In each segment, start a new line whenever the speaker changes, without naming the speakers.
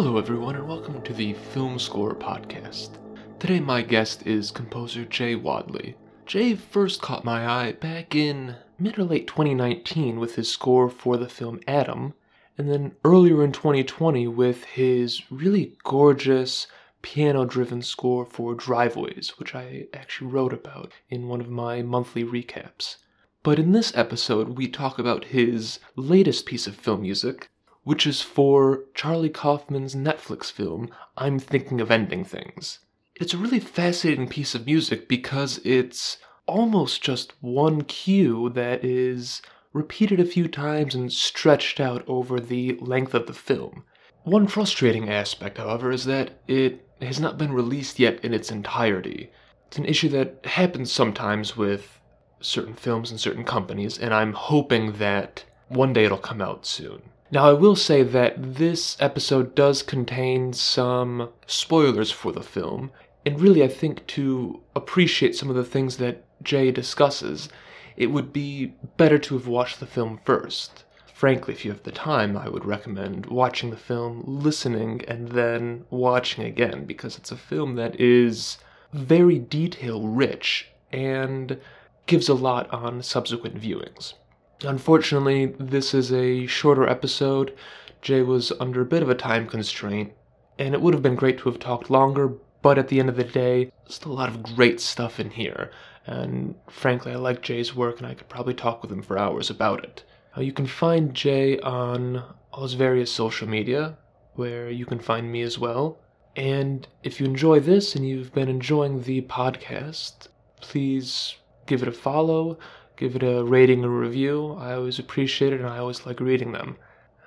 Hello, everyone, and welcome to the Film Scorer Podcast. Today, my guest is composer Jay Wadley. Jay first caught my eye back in mid or late 2019 with his score for the film Adam, and then earlier in 2020 with his really gorgeous piano driven score for Driveways, which I actually wrote about in one of my monthly recaps. But in this episode, we talk about his latest piece of film music, which is for Charlie Kaufman's Netflix film, I'm Thinking of Ending Things. It's a really fascinating piece of music because it's almost just one cue that is repeated a few times and stretched out over the length of the film. One frustrating aspect, however, is that it has not been released yet in its entirety. It's an issue that happens sometimes with certain films and certain companies, and I'm hoping that one day it'll come out soon. Now, I will say that this episode does contain some spoilers for the film, and really, I think to appreciate some of the things that Jay discusses, it would be better to have watched the film first. Frankly, if you have the time, I would recommend watching the film, listening, and then watching again, because it's a film that is very detail rich and gives a lot on subsequent viewings. Unfortunately, this is a shorter episode. Jay was under a bit of a time constraint, and it would have been great to have talked longer, but at the end of the day, still a lot of great stuff in here. And frankly, I like Jay's work, and I could probably talk with him for hours about it. Uh, you can find Jay on all his various social media, where you can find me as well. And if you enjoy this and you've been enjoying the podcast, please give it a follow give it a rating or review. I always appreciate it and I always like reading them.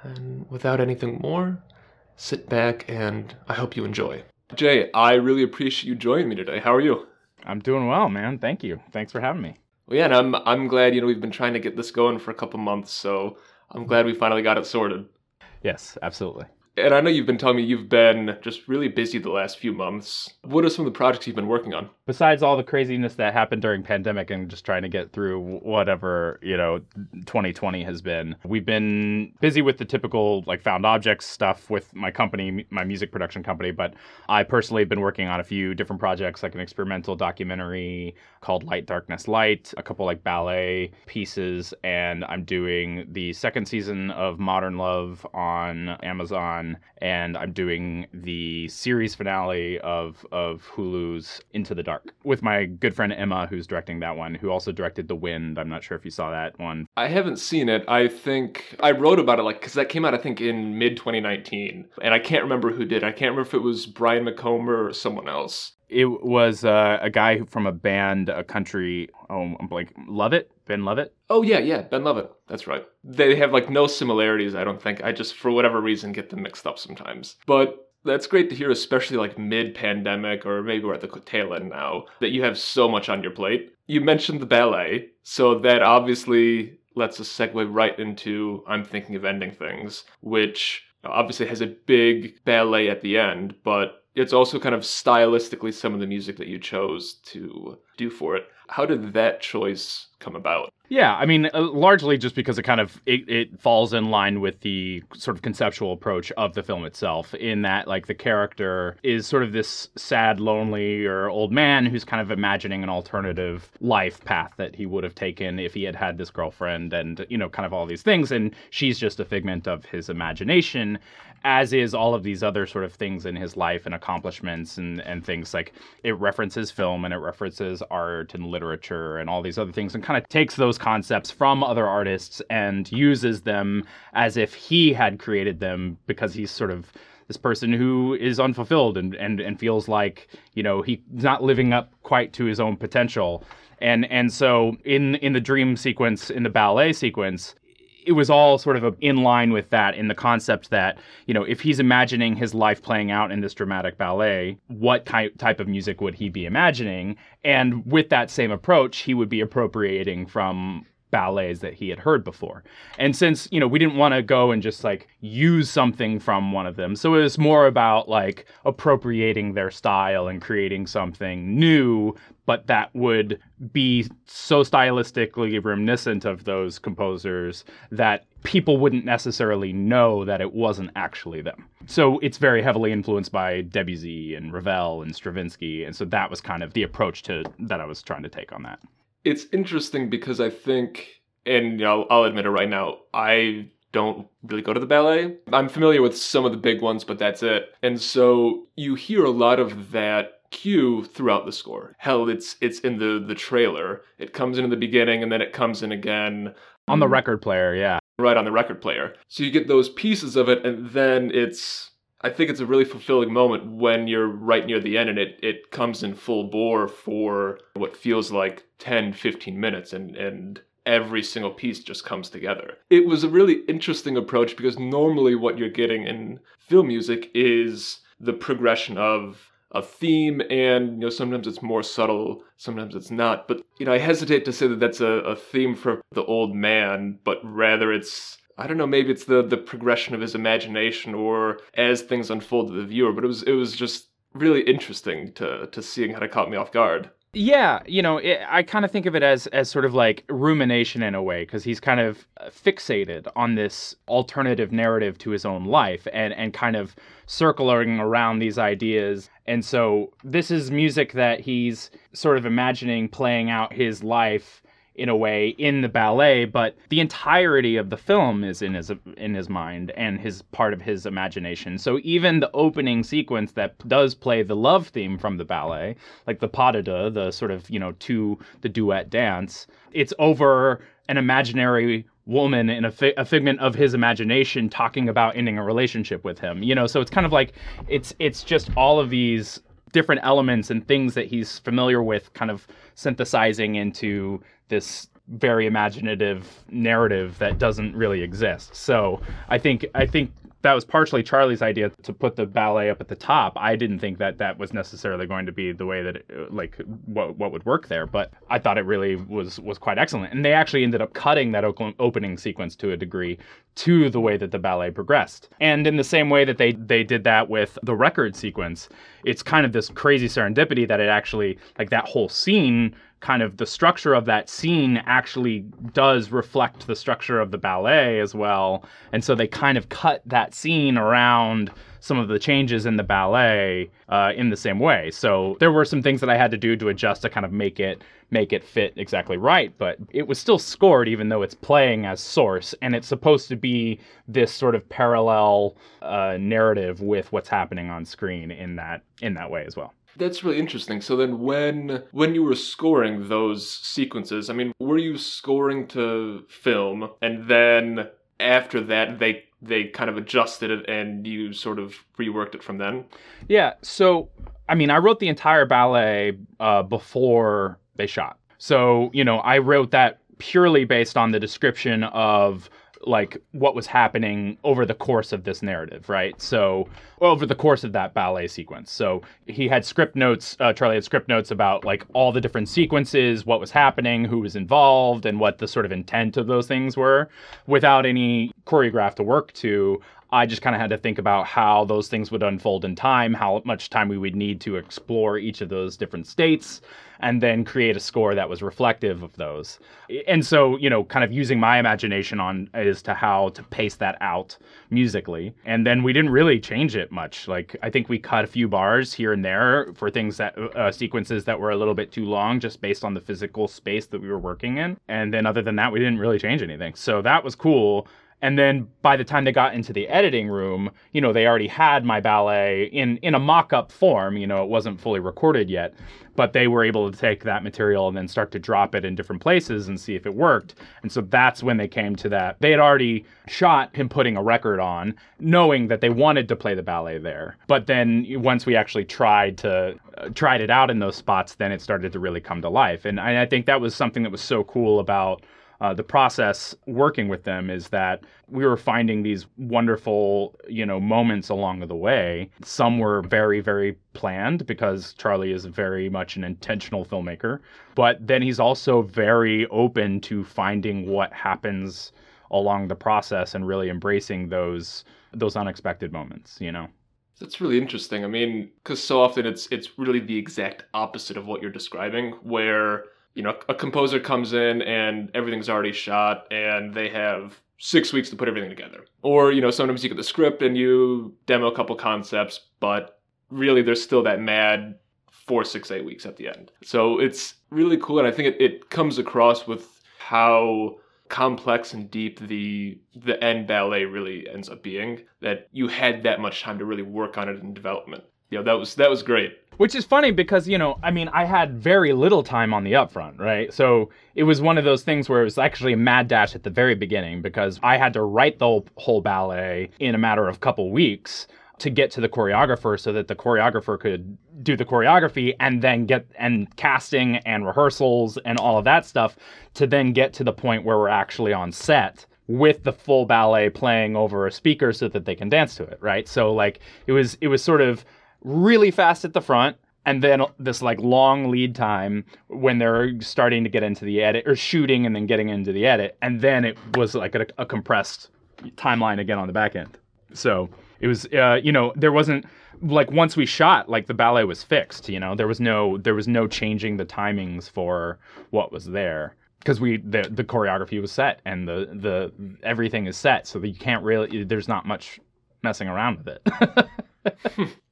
And without anything more, sit back and I hope you enjoy. Jay, I really appreciate you joining me today. How are you?
I'm doing well, man. Thank you. Thanks for having me.
Well, yeah, and I'm I'm glad. You know, we've been trying to get this going for a couple months, so I'm glad we finally got it sorted.
Yes, absolutely
and I know you've been telling me you've been just really busy the last few months. What are some of the projects you've been working on?
Besides all the craziness that happened during pandemic and just trying to get through whatever, you know, 2020 has been. We've been busy with the typical like found objects stuff with my company, my music production company, but I personally have been working on a few different projects like an experimental documentary called Light Darkness Light, a couple like ballet pieces, and I'm doing the second season of Modern Love on Amazon on, and I'm doing the series finale of of Hulu's Into the Dark with my good friend Emma, who's directing that one, who also directed The Wind. I'm not sure if you saw that one.
I haven't seen it. I think I wrote about it like because that came out I think in mid 2019, and I can't remember who did. I can't remember if it was Brian McOmber or someone else.
It was uh, a guy from a band, a country. Oh, I'm blank. Lovett, Ben Lovett.
Oh yeah, yeah, Ben Lovett. That's right. They have like no similarities. I don't think. I just for whatever reason get them mixed up sometimes. But that's great to hear, especially like mid pandemic, or maybe we're at the tail end now, that you have so much on your plate. You mentioned the ballet, so that obviously lets us segue right into I'm thinking of ending things, which obviously has a big ballet at the end, but it's also kind of stylistically some of the music that you chose to do for it. How did that choice come about?
Yeah, I mean, uh, largely just because it kind of it, it falls in line with the sort of conceptual approach of the film itself. In that, like, the character is sort of this sad, lonely or old man who's kind of imagining an alternative life path that he would have taken if he had had this girlfriend, and you know, kind of all these things. And she's just a figment of his imagination as is all of these other sort of things in his life and accomplishments and, and things like it references film and it references art and literature and all these other things and kind of takes those concepts from other artists and uses them as if he had created them because he's sort of this person who is unfulfilled and, and, and feels like you know he's not living up quite to his own potential. And and so in in the dream sequence in the ballet sequence it was all sort of in line with that in the concept that you know if he's imagining his life playing out in this dramatic ballet what type type of music would he be imagining and with that same approach he would be appropriating from ballets that he had heard before. And since, you know, we didn't want to go and just like use something from one of them. So it was more about like appropriating their style and creating something new, but that would be so stylistically reminiscent of those composers that people wouldn't necessarily know that it wasn't actually them. So it's very heavily influenced by Debussy and Ravel and Stravinsky, and so that was kind of the approach to that I was trying to take on that.
It's interesting because I think, and you know, I'll admit it right now, I don't really go to the ballet. I'm familiar with some of the big ones, but that's it. And so you hear a lot of that cue throughout the score. Hell, it's it's in the the trailer. It comes in in the beginning and then it comes in again
on the mm. record player, yeah.
Right on the record player. So you get those pieces of it and then it's I think it's a really fulfilling moment when you're right near the end and it, it comes in full bore for what feels like 10, 15 minutes and, and every single piece just comes together. It was a really interesting approach because normally what you're getting in film music is the progression of a theme and you know sometimes it's more subtle sometimes it's not but you know i hesitate to say that that's a, a theme for the old man but rather it's I don't know, maybe it's the the progression of his imagination or as things unfold to the viewer, but it was it was just really interesting to to seeing how it caught me off guard.
Yeah, you know, it, I kind of think of it as as sort of like rumination in a way because he's kind of uh, fixated on this alternative narrative to his own life and and kind of circling around these ideas. And so this is music that he's sort of imagining playing out his life in a way in the ballet, but the entirety of the film is in his in his mind and his part of his imagination. So even the opening sequence that does play the love theme from the ballet, like the pas de deux, the sort of you know to the duet dance, it's over an imaginary woman in a, fi- a figment of his imagination talking about ending a relationship with him. You know, so it's kind of like it's it's just all of these different elements and things that he's familiar with kind of synthesizing into this very imaginative narrative that doesn't really exist. So I think I think that was partially Charlie's idea to put the ballet up at the top. I didn't think that that was necessarily going to be the way that it, like what what would work there, but I thought it really was was quite excellent. And they actually ended up cutting that opening sequence to a degree to the way that the ballet progressed. And in the same way that they they did that with the record sequence, it's kind of this crazy serendipity that it actually like that whole scene kind of the structure of that scene actually does reflect the structure of the ballet as well. And so they kind of cut that scene around some of the changes in the ballet uh, in the same way. So there were some things that I had to do to adjust to kind of make it make it fit exactly right, but it was still scored even though it's playing as source and it's supposed to be this sort of parallel uh, narrative with what's happening on screen in that in that way as well.
That's really interesting. So then when when you were scoring those sequences, I mean, were you scoring to film and then after that they they kind of adjusted it and you sort of reworked it from then?
Yeah. So I mean, I wrote the entire ballet uh, before they shot. So, you know, I wrote that purely based on the description of like what was happening over the course of this narrative, right? So over the course of that ballet sequence. So he had script notes. Uh, Charlie had script notes about like all the different sequences, what was happening, who was involved, and what the sort of intent of those things were, without any choreograph to work to. I just kind of had to think about how those things would unfold in time, how much time we would need to explore each of those different states, and then create a score that was reflective of those. And so, you know, kind of using my imagination on as to how to pace that out musically. And then we didn't really change it much. Like, I think we cut a few bars here and there for things that, uh, sequences that were a little bit too long, just based on the physical space that we were working in. And then other than that, we didn't really change anything. So that was cool. And then by the time they got into the editing room, you know, they already had my ballet in in a mock-up form, you know, it wasn't fully recorded yet, but they were able to take that material and then start to drop it in different places and see if it worked. And so that's when they came to that. They had already shot him putting a record on, knowing that they wanted to play the ballet there. But then once we actually tried to uh, tried it out in those spots, then it started to really come to life. And I, I think that was something that was so cool about uh, the process working with them is that we were finding these wonderful, you know, moments along the way. Some were very, very planned because Charlie is very much an intentional filmmaker, but then he's also very open to finding what happens along the process and really embracing those those unexpected moments, you know.
That's really interesting. I mean, because so often it's it's really the exact opposite of what you're describing, where you know a composer comes in and everything's already shot and they have six weeks to put everything together, or you know sometimes you get the script and you demo a couple concepts, but really there's still that mad four, six, eight weeks at the end. So it's really cool, and I think it, it comes across with how complex and deep the the end ballet really ends up being that you had that much time to really work on it in development know that was that was great.
Which is funny because you know i mean i had very little time on the upfront right? So it was one of those things where it was actually a mad dash at the very beginning because i had to write the whole ballet in a matter of couple weeks to get to the choreographer so that the choreographer could do the choreography and then get and casting and rehearsals and all of that stuff to then get to the point where we're actually on set with the full ballet playing over a speaker so that they can dance to it right? So like it was it was sort of really fast at the front and then this like long lead time when they're starting to get into the edit or shooting and then getting into the edit and then it was like a, a compressed timeline again on the back end so it was, uh, you know, there wasn't like once we shot, like the ballet was fixed. You know, there was no there was no changing the timings for what was there because we the the choreography was set and the the everything is set, so you can't really there's not much messing around with
it.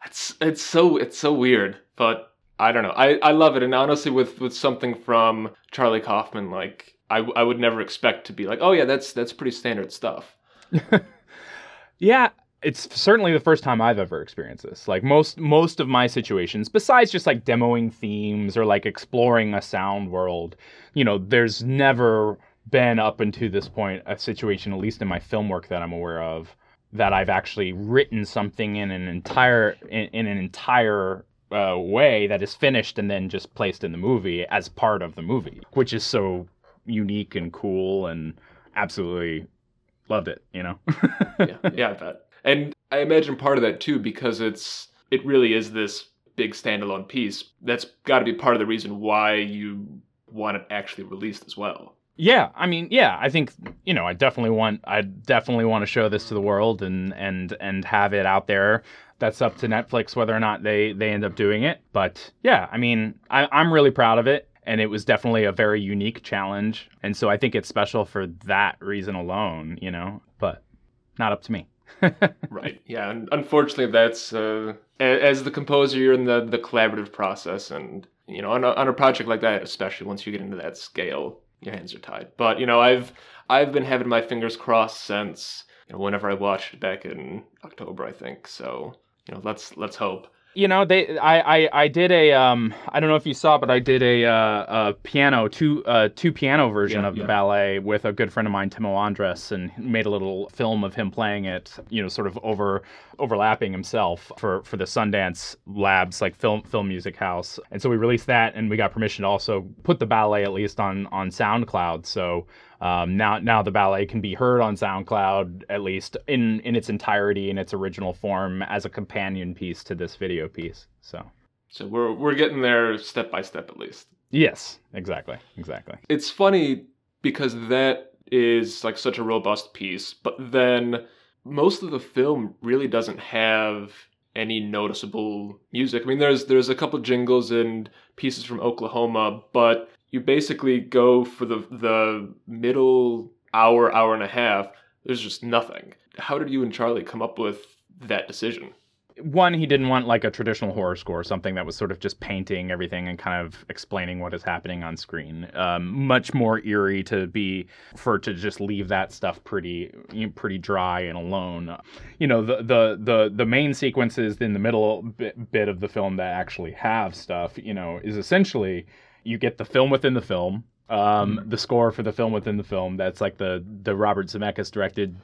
it's it's so it's so weird, but I don't know. I, I love it, and honestly, with with something from Charlie Kaufman, like I I would never expect to be like, oh yeah, that's that's pretty standard stuff.
yeah, it's certainly the first time I've ever experienced this. Like most most of my situations, besides just like demoing themes or like exploring a sound world, you know, there's never been up until this point a situation, at least in my film work that I'm aware of, that I've actually written something in an entire in, in an entire uh, way that is finished and then just placed in the movie as part of the movie, which is so unique and cool and absolutely loved it. You know?
yeah, yeah, I bet. And I imagine part of that too, because it's it really is this big standalone piece. That's got to be part of the reason why you want it actually released as well.
Yeah, I mean, yeah, I think you know, I definitely want, I definitely want to show this to the world and and and have it out there. That's up to Netflix whether or not they they end up doing it. But yeah, I mean, I, I'm really proud of it, and it was definitely a very unique challenge, and so I think it's special for that reason alone. You know, but not up to me.
right. Yeah. And unfortunately, that's uh, as the composer, you're in the the collaborative process, and you know, on a, on a project like that, especially once you get into that scale, your hands are tied. But you know, I've I've been having my fingers crossed since you know whenever I watched back in October, I think. So you know, let's let's hope
you know they I, I i did a um i don't know if you saw but i did a uh a piano two uh two piano version yeah, of yeah. the ballet with a good friend of mine timo andres and made a little film of him playing it you know sort of over overlapping himself for for the sundance labs like film film music house and so we released that and we got permission to also put the ballet at least on on soundcloud so um, now, now the ballet can be heard on SoundCloud at least in in its entirety in its original form as a companion piece to this video piece. So,
so we're we're getting there step by step at least.
Yes, exactly, exactly.
It's funny because that is like such a robust piece, but then most of the film really doesn't have any noticeable music. I mean, there's there's a couple jingles and pieces from Oklahoma, but you basically go for the the middle hour, hour and a half. There's just nothing. How did you and Charlie come up with that decision?
One, he didn't want like a traditional horror score, something that was sort of just painting everything and kind of explaining what is happening on screen. Um, much more eerie to be for to just leave that stuff pretty pretty dry and alone. You know, the the the the main sequences in the middle bit, bit of the film that actually have stuff, you know, is essentially you get the film within the film, um, mm-hmm. the score for the film within the film. That's like the the Robert Zemeckis directed,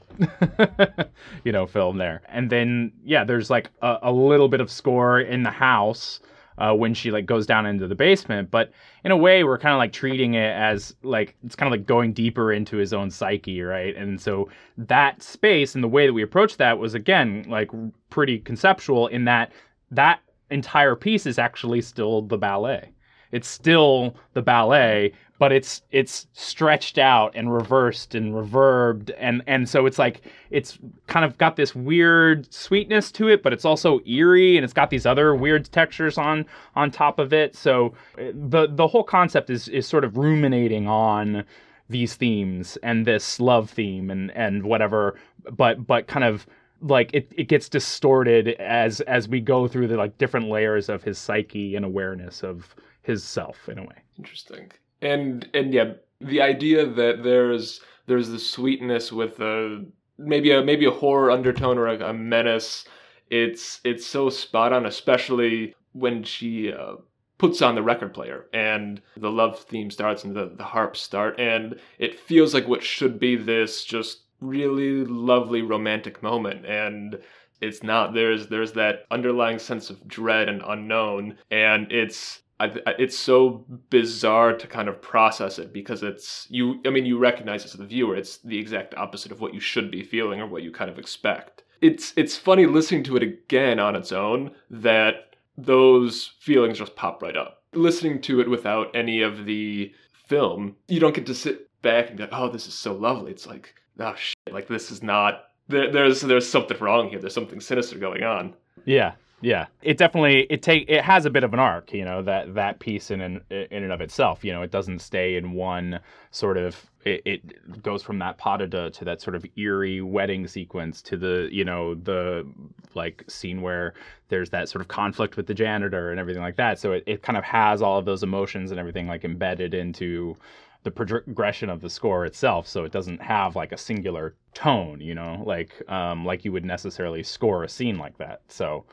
you know, film there. And then yeah, there's like a, a, little bit of score in the house uh, when she like goes down into the basement. But in a way, we're kind of like treating it as like it's kind of like going deeper into his own psyche, right? And so that space and the way that we approached that was again like pretty conceptual in that that entire piece is actually still the ballet. It's still the ballet, but it's it's stretched out and reversed and reverbed. And and so it's like it's kind of got this weird sweetness to it but it's also eerie and it's got these other weird textures on on top of it. So uh, the the whole concept is is sort of ruminating on these themes and this love theme and and whatever but but kind of like it, it gets distorted as as we go through the like different layers of his psyche and awareness of his self in a way.
Interesting. And and yeah, the idea that there's there's the sweetness with a maybe a maybe a horror undertone or a, a menace. It's it's so spot on, especially when she uh, puts on the record player and the love theme starts and the, the harps start. And it feels like what should be this just really lovely romantic moment. And it's not there's there's that underlying sense of dread and unknown. And it's I, it's so bizarre to kind of process it because it's you i mean you recognize as the viewer it's the exact opposite of what you should be feeling or what you kind of expect. It's it's funny listening to it again on its own that those feelings just pop right up. Listening to it without any of the film you don't get to sit back and be like oh this is so lovely. It's like oh shit like this is not there, there's there's something wrong here. There's something sinister going on.
Yeah yeah, it definitely it take it has a bit of an arc, you know that that piece in in, in and of itself. You know, it doesn't stay in one sort of. It, it goes from that de deux to that sort of eerie wedding sequence to the you know the like scene where there's that sort of conflict with the janitor and everything like that. So it, it kind of has all of those emotions and everything like embedded into the progression of the score itself so it doesn't have like a singular tone you know like um like you would necessarily score a scene like that so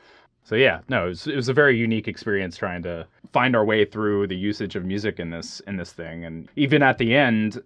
so yeah, no, it was, it was a very unique experience trying to find our way through the usage of music in this in this thing, and even at the end,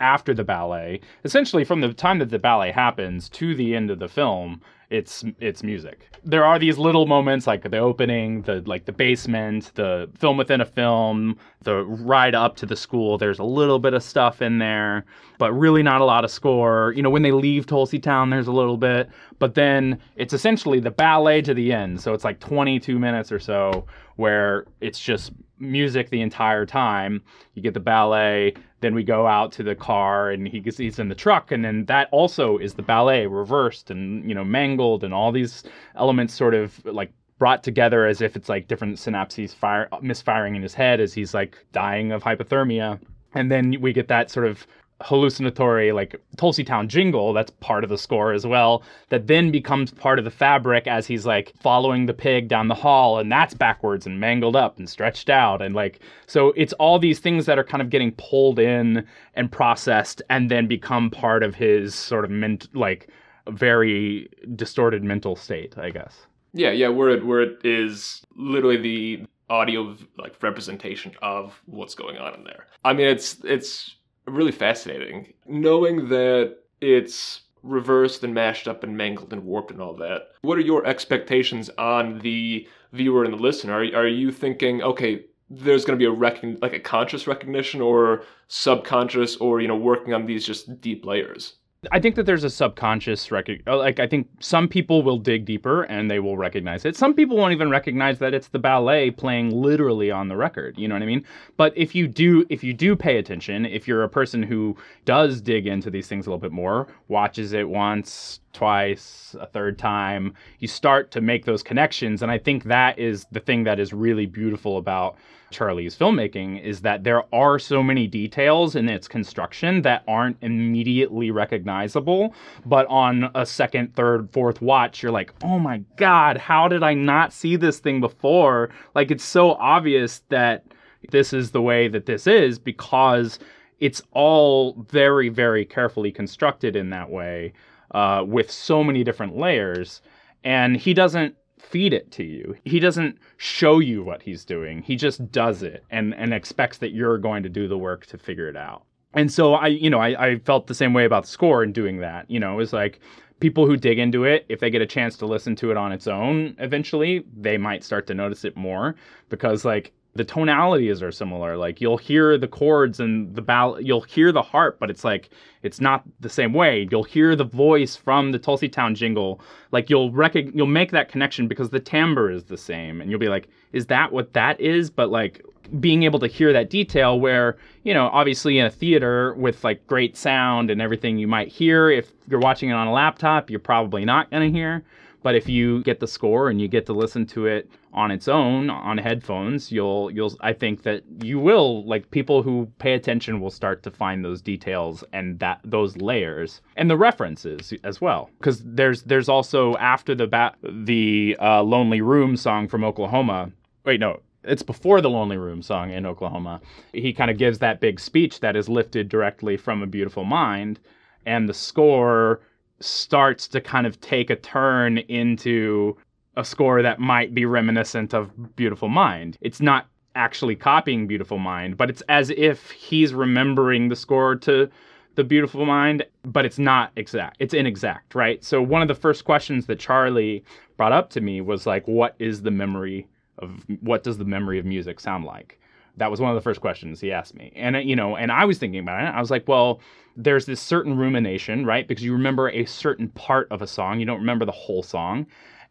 after the ballet, essentially from the time that the ballet happens to the end of the film, it's it's music. There are these little moments like the opening, the like the basement, the film within a film, the ride up to the school. There's a little bit of stuff in there, but really not a lot of score. You know, when they leave Tulsey Town, there's a little bit, but then it's essentially the ballet to the end. So it's like 22 minutes or so where it's just music the entire time. You get the ballet, then we go out to the car and he gets, he's in the truck and then that also is the ballet reversed and you know mangled and all these elements sort of like brought together as if it's like different synapses fire misfiring in his head as he's like dying of hypothermia and then we get that sort of hallucinatory like Tulsey Town jingle that's part of the score as well that then becomes part of the fabric as he's like following the pig down the hall and that's backwards and mangled up and stretched out and like so it's all these things that are kind of getting pulled in and processed and then become part of his sort of ment like very distorted mental state I guess.
Yeah yeah where it where it is literally the audio like representation of what's going on in there. I mean it's it's really fascinating. Knowing that it's reversed and mashed up and mangled and warped and all that. What are your expectations on the viewer and the listener? Are, are you thinking, okay, there's going to be a recon- like a conscious recognition or subconscious or you know working on these just deep layers?
I think that there's a subconscious uh, like I think some people will dig deeper and they will recognize it. Some people won't even recognize that it's the ballet playing literally on the record, you know what I mean? But if you do if you do pay attention, if you're a person who does dig into these things a little bit more, watches it once, twice, a third time, you start to make those connections and I think that is the thing that is really beautiful about Charlie's filmmaking is that there are so many details in its construction that aren't immediately recognizable. But on a second, third, fourth watch, you're like, oh my God, how did I not see this thing before? Like, it's so obvious that this is the way that this is because it's all very, very carefully constructed in that way uh, with so many different layers. And he doesn't feed it to you. He doesn't show you what he's doing. He just does it and and expects that you're going to do the work to figure it out. And so I, you know, I, I felt the same way about the score in doing that. You know, it was like people who dig into it, if they get a chance to listen to it on its own eventually, they might start to notice it more because like the tonalities are similar. Like you'll hear the chords and the ball, you'll hear the harp, but it's like it's not the same way. You'll hear the voice from the Tulsey Town jingle. Like you'll rec- you'll make that connection because the timbre is the same, and you'll be like, is that what that is? But like being able to hear that detail where you know obviously in a theater with like great sound and everything you might hear if you're watching it on a laptop you're probably not going to hear but if you get the score and you get to listen to it on its own on headphones, you'll you'll I think that you will like people who pay attention will start to find those details and that those layers and the references as well. Because there's there's also after the ba- the uh, Lonely Room song from Oklahoma. Wait, no, it's before the Lonely Room song in Oklahoma. He kind of gives that big speech that is lifted directly from A Beautiful Mind, and the score starts to kind of take a turn into a score that might be reminiscent of Beautiful Mind. It's not actually copying Beautiful Mind, but it's as if he's remembering the score to the Beautiful Mind, but it's not exact. It's inexact, right? So one of the first questions that Charlie brought up to me was like, what is the memory of what does the memory of music sound like? That was one of the first questions he asked me. And uh, you know, and I was thinking about it. I was like, well, there's this certain rumination, right? Because you remember a certain part of a song, you don't remember the whole song.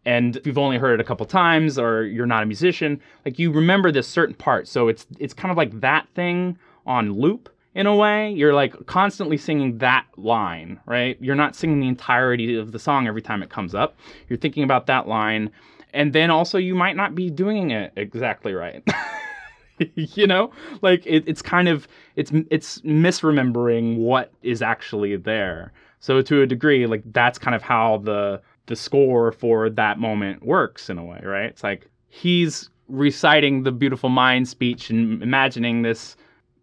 And if you've only heard it a couple times or you're not a musician, like you remember this certain part. So it's it's kind of like that thing on loop in a way. You're like constantly singing that line, right? You're not singing the entirety of the song every time it comes up. You're thinking about that line. And then also you might not be doing it exactly right. you know? Like it, it's kind of it's it's misremembering what is actually there. So to a degree like that's kind of how the the score for that moment works in a way right? It's like he's reciting the beautiful mind speech and imagining this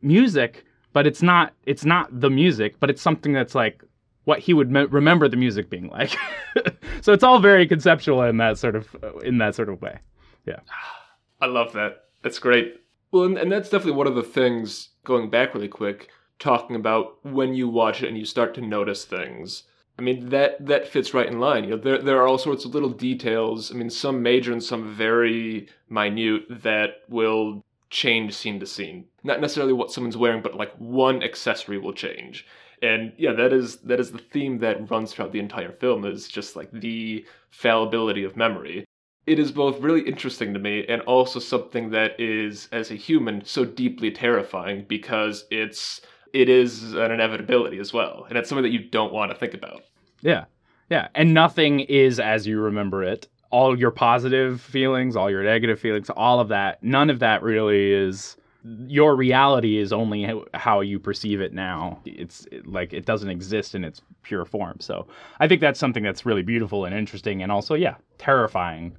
music but it's not it's not the music but it's something that's like what he would me- remember the music being like. So it's all very conceptual in that sort of in that sort of way. Yeah.
I love that. That's great well, and, and that's definitely one of the things, going back really quick, talking about when you watch it and you start to notice things. I mean that that fits right in line. You know, there there are all sorts of little details. I mean, some major and some very minute that will change scene to scene. Not necessarily what someone's wearing, but like one accessory will change. And yeah, that is that is the theme that runs throughout the entire film is just like the fallibility of memory it is both really interesting to me and also something that is as a human so deeply terrifying because it's it is an inevitability as well. And it's something that you don't want to think about.
Yeah. Yeah. And nothing is as you remember it. All your positive feelings all your negative feelings all of that none of that really is your reality is only how you perceive it now. It's like it doesn't exist in its pure form. So I think that's something that's really beautiful and interesting, and also, yeah, terrifying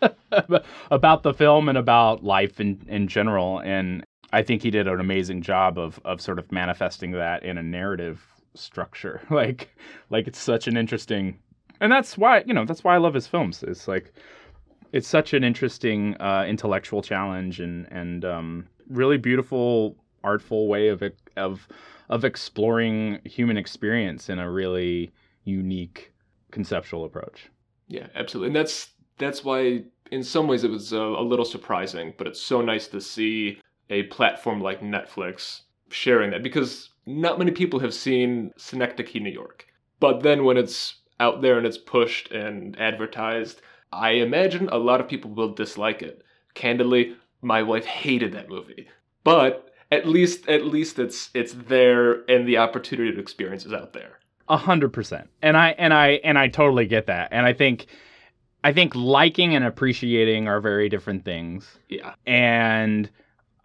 about the film and about life in in general. And I think he did an amazing job of of sort of manifesting that in a narrative structure. like like it's such an interesting, and that's why you know that's why I love his films. It's like it's such an interesting uh, intellectual challenge and and um, really beautiful, artful way of of of exploring human experience in a really unique conceptual approach.
Yeah, absolutely, and that's that's why in some ways it was a, a little surprising, but it's so nice to see a platform like Netflix sharing that because not many people have seen Synecdoche, New York. But then when it's out there and it's pushed and advertised, I imagine a lot of people will dislike it. Candidly, my wife hated that movie. But at least at least it's it's there and the opportunity to experience is out there.
A hundred percent. And I and I and I totally get that. And I think I think liking and appreciating are very different things.
Yeah.
And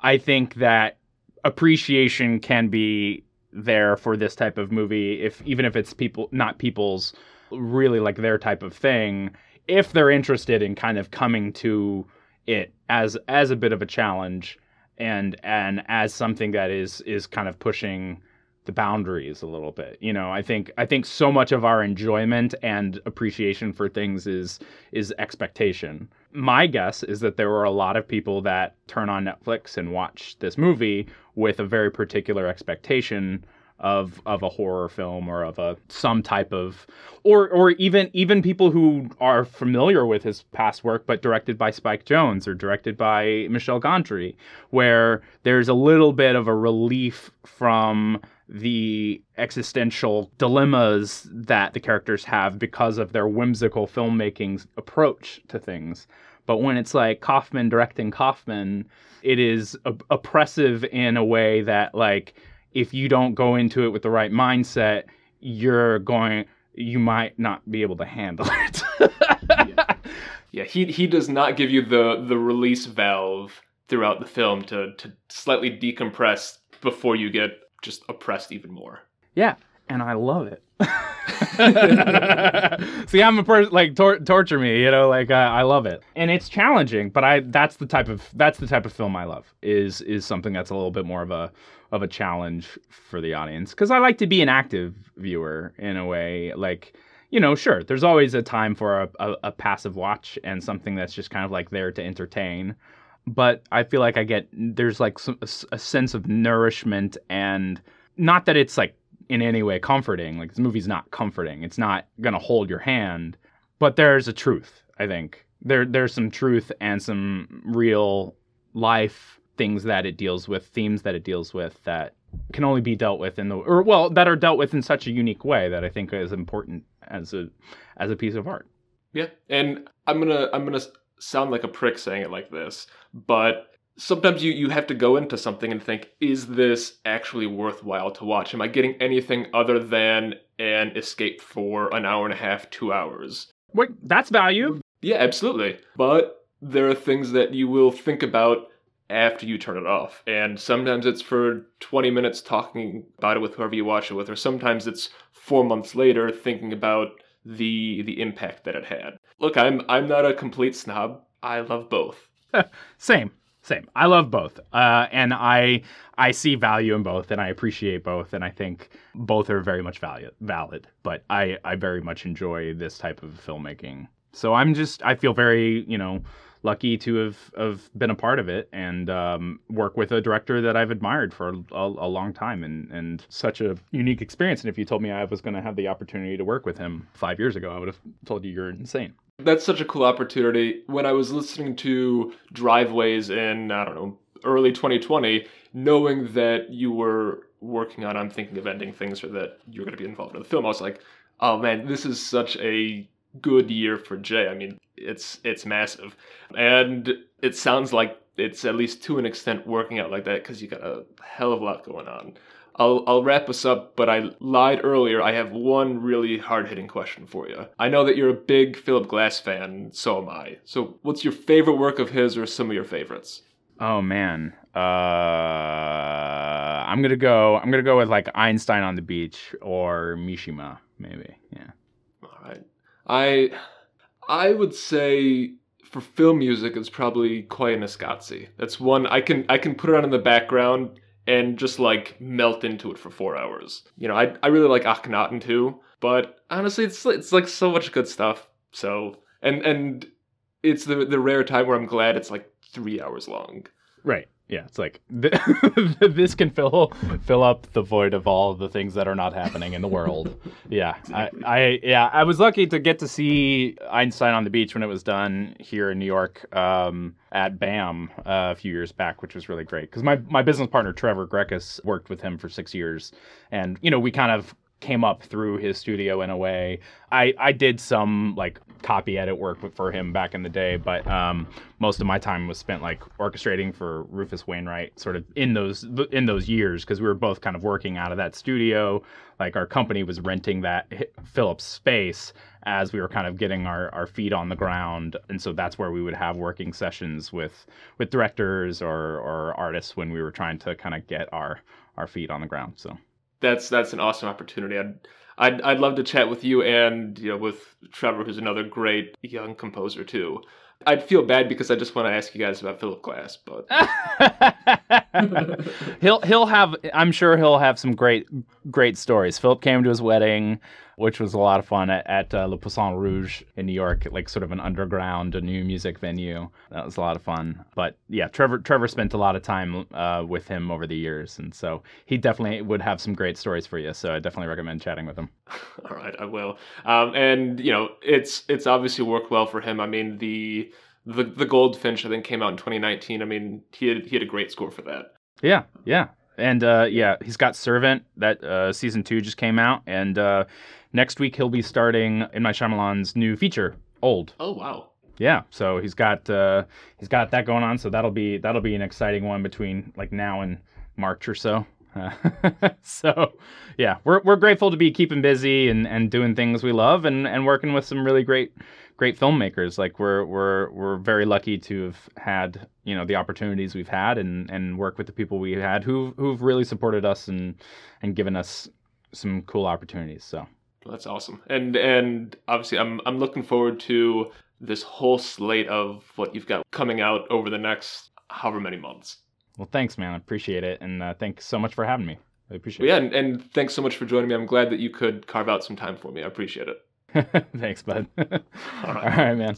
I think that appreciation can be there for this type of movie if even if it's people not people's really like their type of thing if they're interested in kind of coming to it as as a bit of a challenge and and as something that is is kind of pushing the boundaries a little bit. You know i think i think so much of our enjoyment and appreciation for things is is expectation. My guess is that there were a lot of people that turn on netflix and watch this movie with a very particular expectation of of a horror film or of a some type of or or even even people who are familiar with his past work but directed by Spike Jonze or directed by Michel Gondry where there's a little bit of a relief from the existential dilemmas that the characters have because of their whimsical filmmaking approach to things. But when it's like Kaufman directing Kaufman it is op- oppressive in a way that like if you don't go into it with the right mindset, you're going you might not be able to handle it.
yeah. yeah, he he does not give you the the release valve throughout the film to to slightly decompress before you get just oppressed even more.
Yeah, and I love it. See, I'm a person like tor- torture me, you know, like uh, I love it, and it's challenging. But I that's the type of that's the type of film I love is is something that's a little bit more of a of a challenge for the audience because I like to be an active viewer in a way. Like, you know, sure, there's always a time for a, a, a passive watch and something that's just kind of like there to entertain. But I feel like I get there's like some, a, a sense of nourishment and not that it's like in any way comforting. Like this movie's not comforting. It's not gonna hold your hand, but there's a truth. I think there there's some truth and some real life things that it deals with, themes that it deals with that can only be dealt with in the or well that are dealt with in such a unique way that I think is important as a as a piece of art.
Yeah, and I'm gonna I'm gonna sound like a prick saying it like this, but sometimes you you have to go into something and think, is this actually worthwhile to watch? Am I getting anything other than an escape for an hour and a half, two hours?
Wait, that's value.
Yeah, absolutely. But there are things that you will think about after you turn it off. And sometimes it's for 20 minutes talking about it with whoever you watch it with, or sometimes it's four months later thinking about the the impact that it had. Look, I'm I'm not a complete snob. I love both.
Same. Same. I love both, uh, and I I see value in both, and I appreciate both, and I think both are very much valid. Valid, but I I very much enjoy this type of filmmaking. So I'm just I feel very you know lucky to have, have been a part of it and um, work with a director that I've admired for a, a, long time and, and such a unique experience. And if you told me I was going to have the opportunity to work with him five years ago, I would have told you you're insane.
That's such a cool opportunity. When I was listening to Driveways in, I don't know, early 2020, knowing that you were working on I'm Thinking of Ending Things or that you're going to be involved in the film, I was like, oh man, this is such a good year for Jay. I mean, it's it's massive, and it sounds like it's at least to an extent working out like that because you got a hell of a lot going on. I'll I'll wrap us up, but I lied earlier. I have one really hard hitting question for you. I know that you're a big Philip Glass fan, so am I. So, what's your favorite work of his, or some of your favorites?
Oh man, uh, I'm gonna go. I'm gonna go with like Einstein on the Beach or Mishima, maybe. Yeah.
All right. I I would say for film music it's probably Koyaanisqatsi. That's one I can I can put it on in the background and just like melt into it for four hours. You know, I I really like Akhenaten too, but honestly it's it's like so much good stuff. So and and it's the the rare time where I'm glad it's like three hours long.
Right yeah, it's like this can fill fill up the void of all the things that are not happening in the world. yeah, I, I yeah, I was lucky to get to see Einstein on the beach when it was done here in New York um, at BAM uh, a few years back, which was really great because my my business partner Trevor Gureckis worked with him for six years, and you know we kind of came up through his studio in a way. I I did some like copy edit work for him back in the day, but um, most of my time was spent like orchestrating for Rufus Wainwright, sort of in those in those years because we were both kind of working out of that studio. Like our company was renting that Philip's space as we were kind of getting our, our feet on the ground, and so that's where we would have working sessions with with directors or or artists when we were trying to kind of get our our feet on the ground. So
that's that's an awesome opportunity. I'd I'd, I'd love to chat with you and you know with Trevor, who's another great young composer too. I'd feel bad because I just want to ask you guys about Philip Glass, but
he'll he'll have I'm sure he'll have some great great stories. Philip came to his wedding. Which was a lot of fun at, at uh, Le Poisson Rouge in New York, like sort of an underground, a new music venue. That was a lot of fun. But yeah, Trevor Trevor spent a lot of time uh, with him over the years, and so he definitely would have some great stories for you. So I definitely recommend chatting with him.
All right, I will. Um, and you know, it's it's obviously worked well for him. I mean, the the the Goldfinch I think came out in 2019. I mean, he had he had a great score for that.
Yeah, yeah, and uh, yeah, he's got Servant that uh, season two just came out, and uh, next week he'll be starting in my Shyamalan's new feature, Old.
Oh wow.
Yeah, so he's got uh, he's got that going on. So that'll be that'll be an exciting one between like now and March or so. so yeah, we're we're grateful to be keeping busy and, and doing things we love and, and working with some really great great filmmakers. Like we're we're we're very lucky to have had you know the opportunities we've had and, and work with the people we had who who've really supported us and and given us some cool opportunities. So
that's awesome. And and obviously I'm I'm looking forward to this whole slate of what you've got coming out over the next however many months.
Well, thanks, man. I appreciate it, and uh, thanks so much for having me. I appreciate
well,
yeah,
it. Yeah, and, and thanks so much for joining me. I'm glad that you could carve out some time for me. I appreciate it.
thanks, bud. All right, All right man.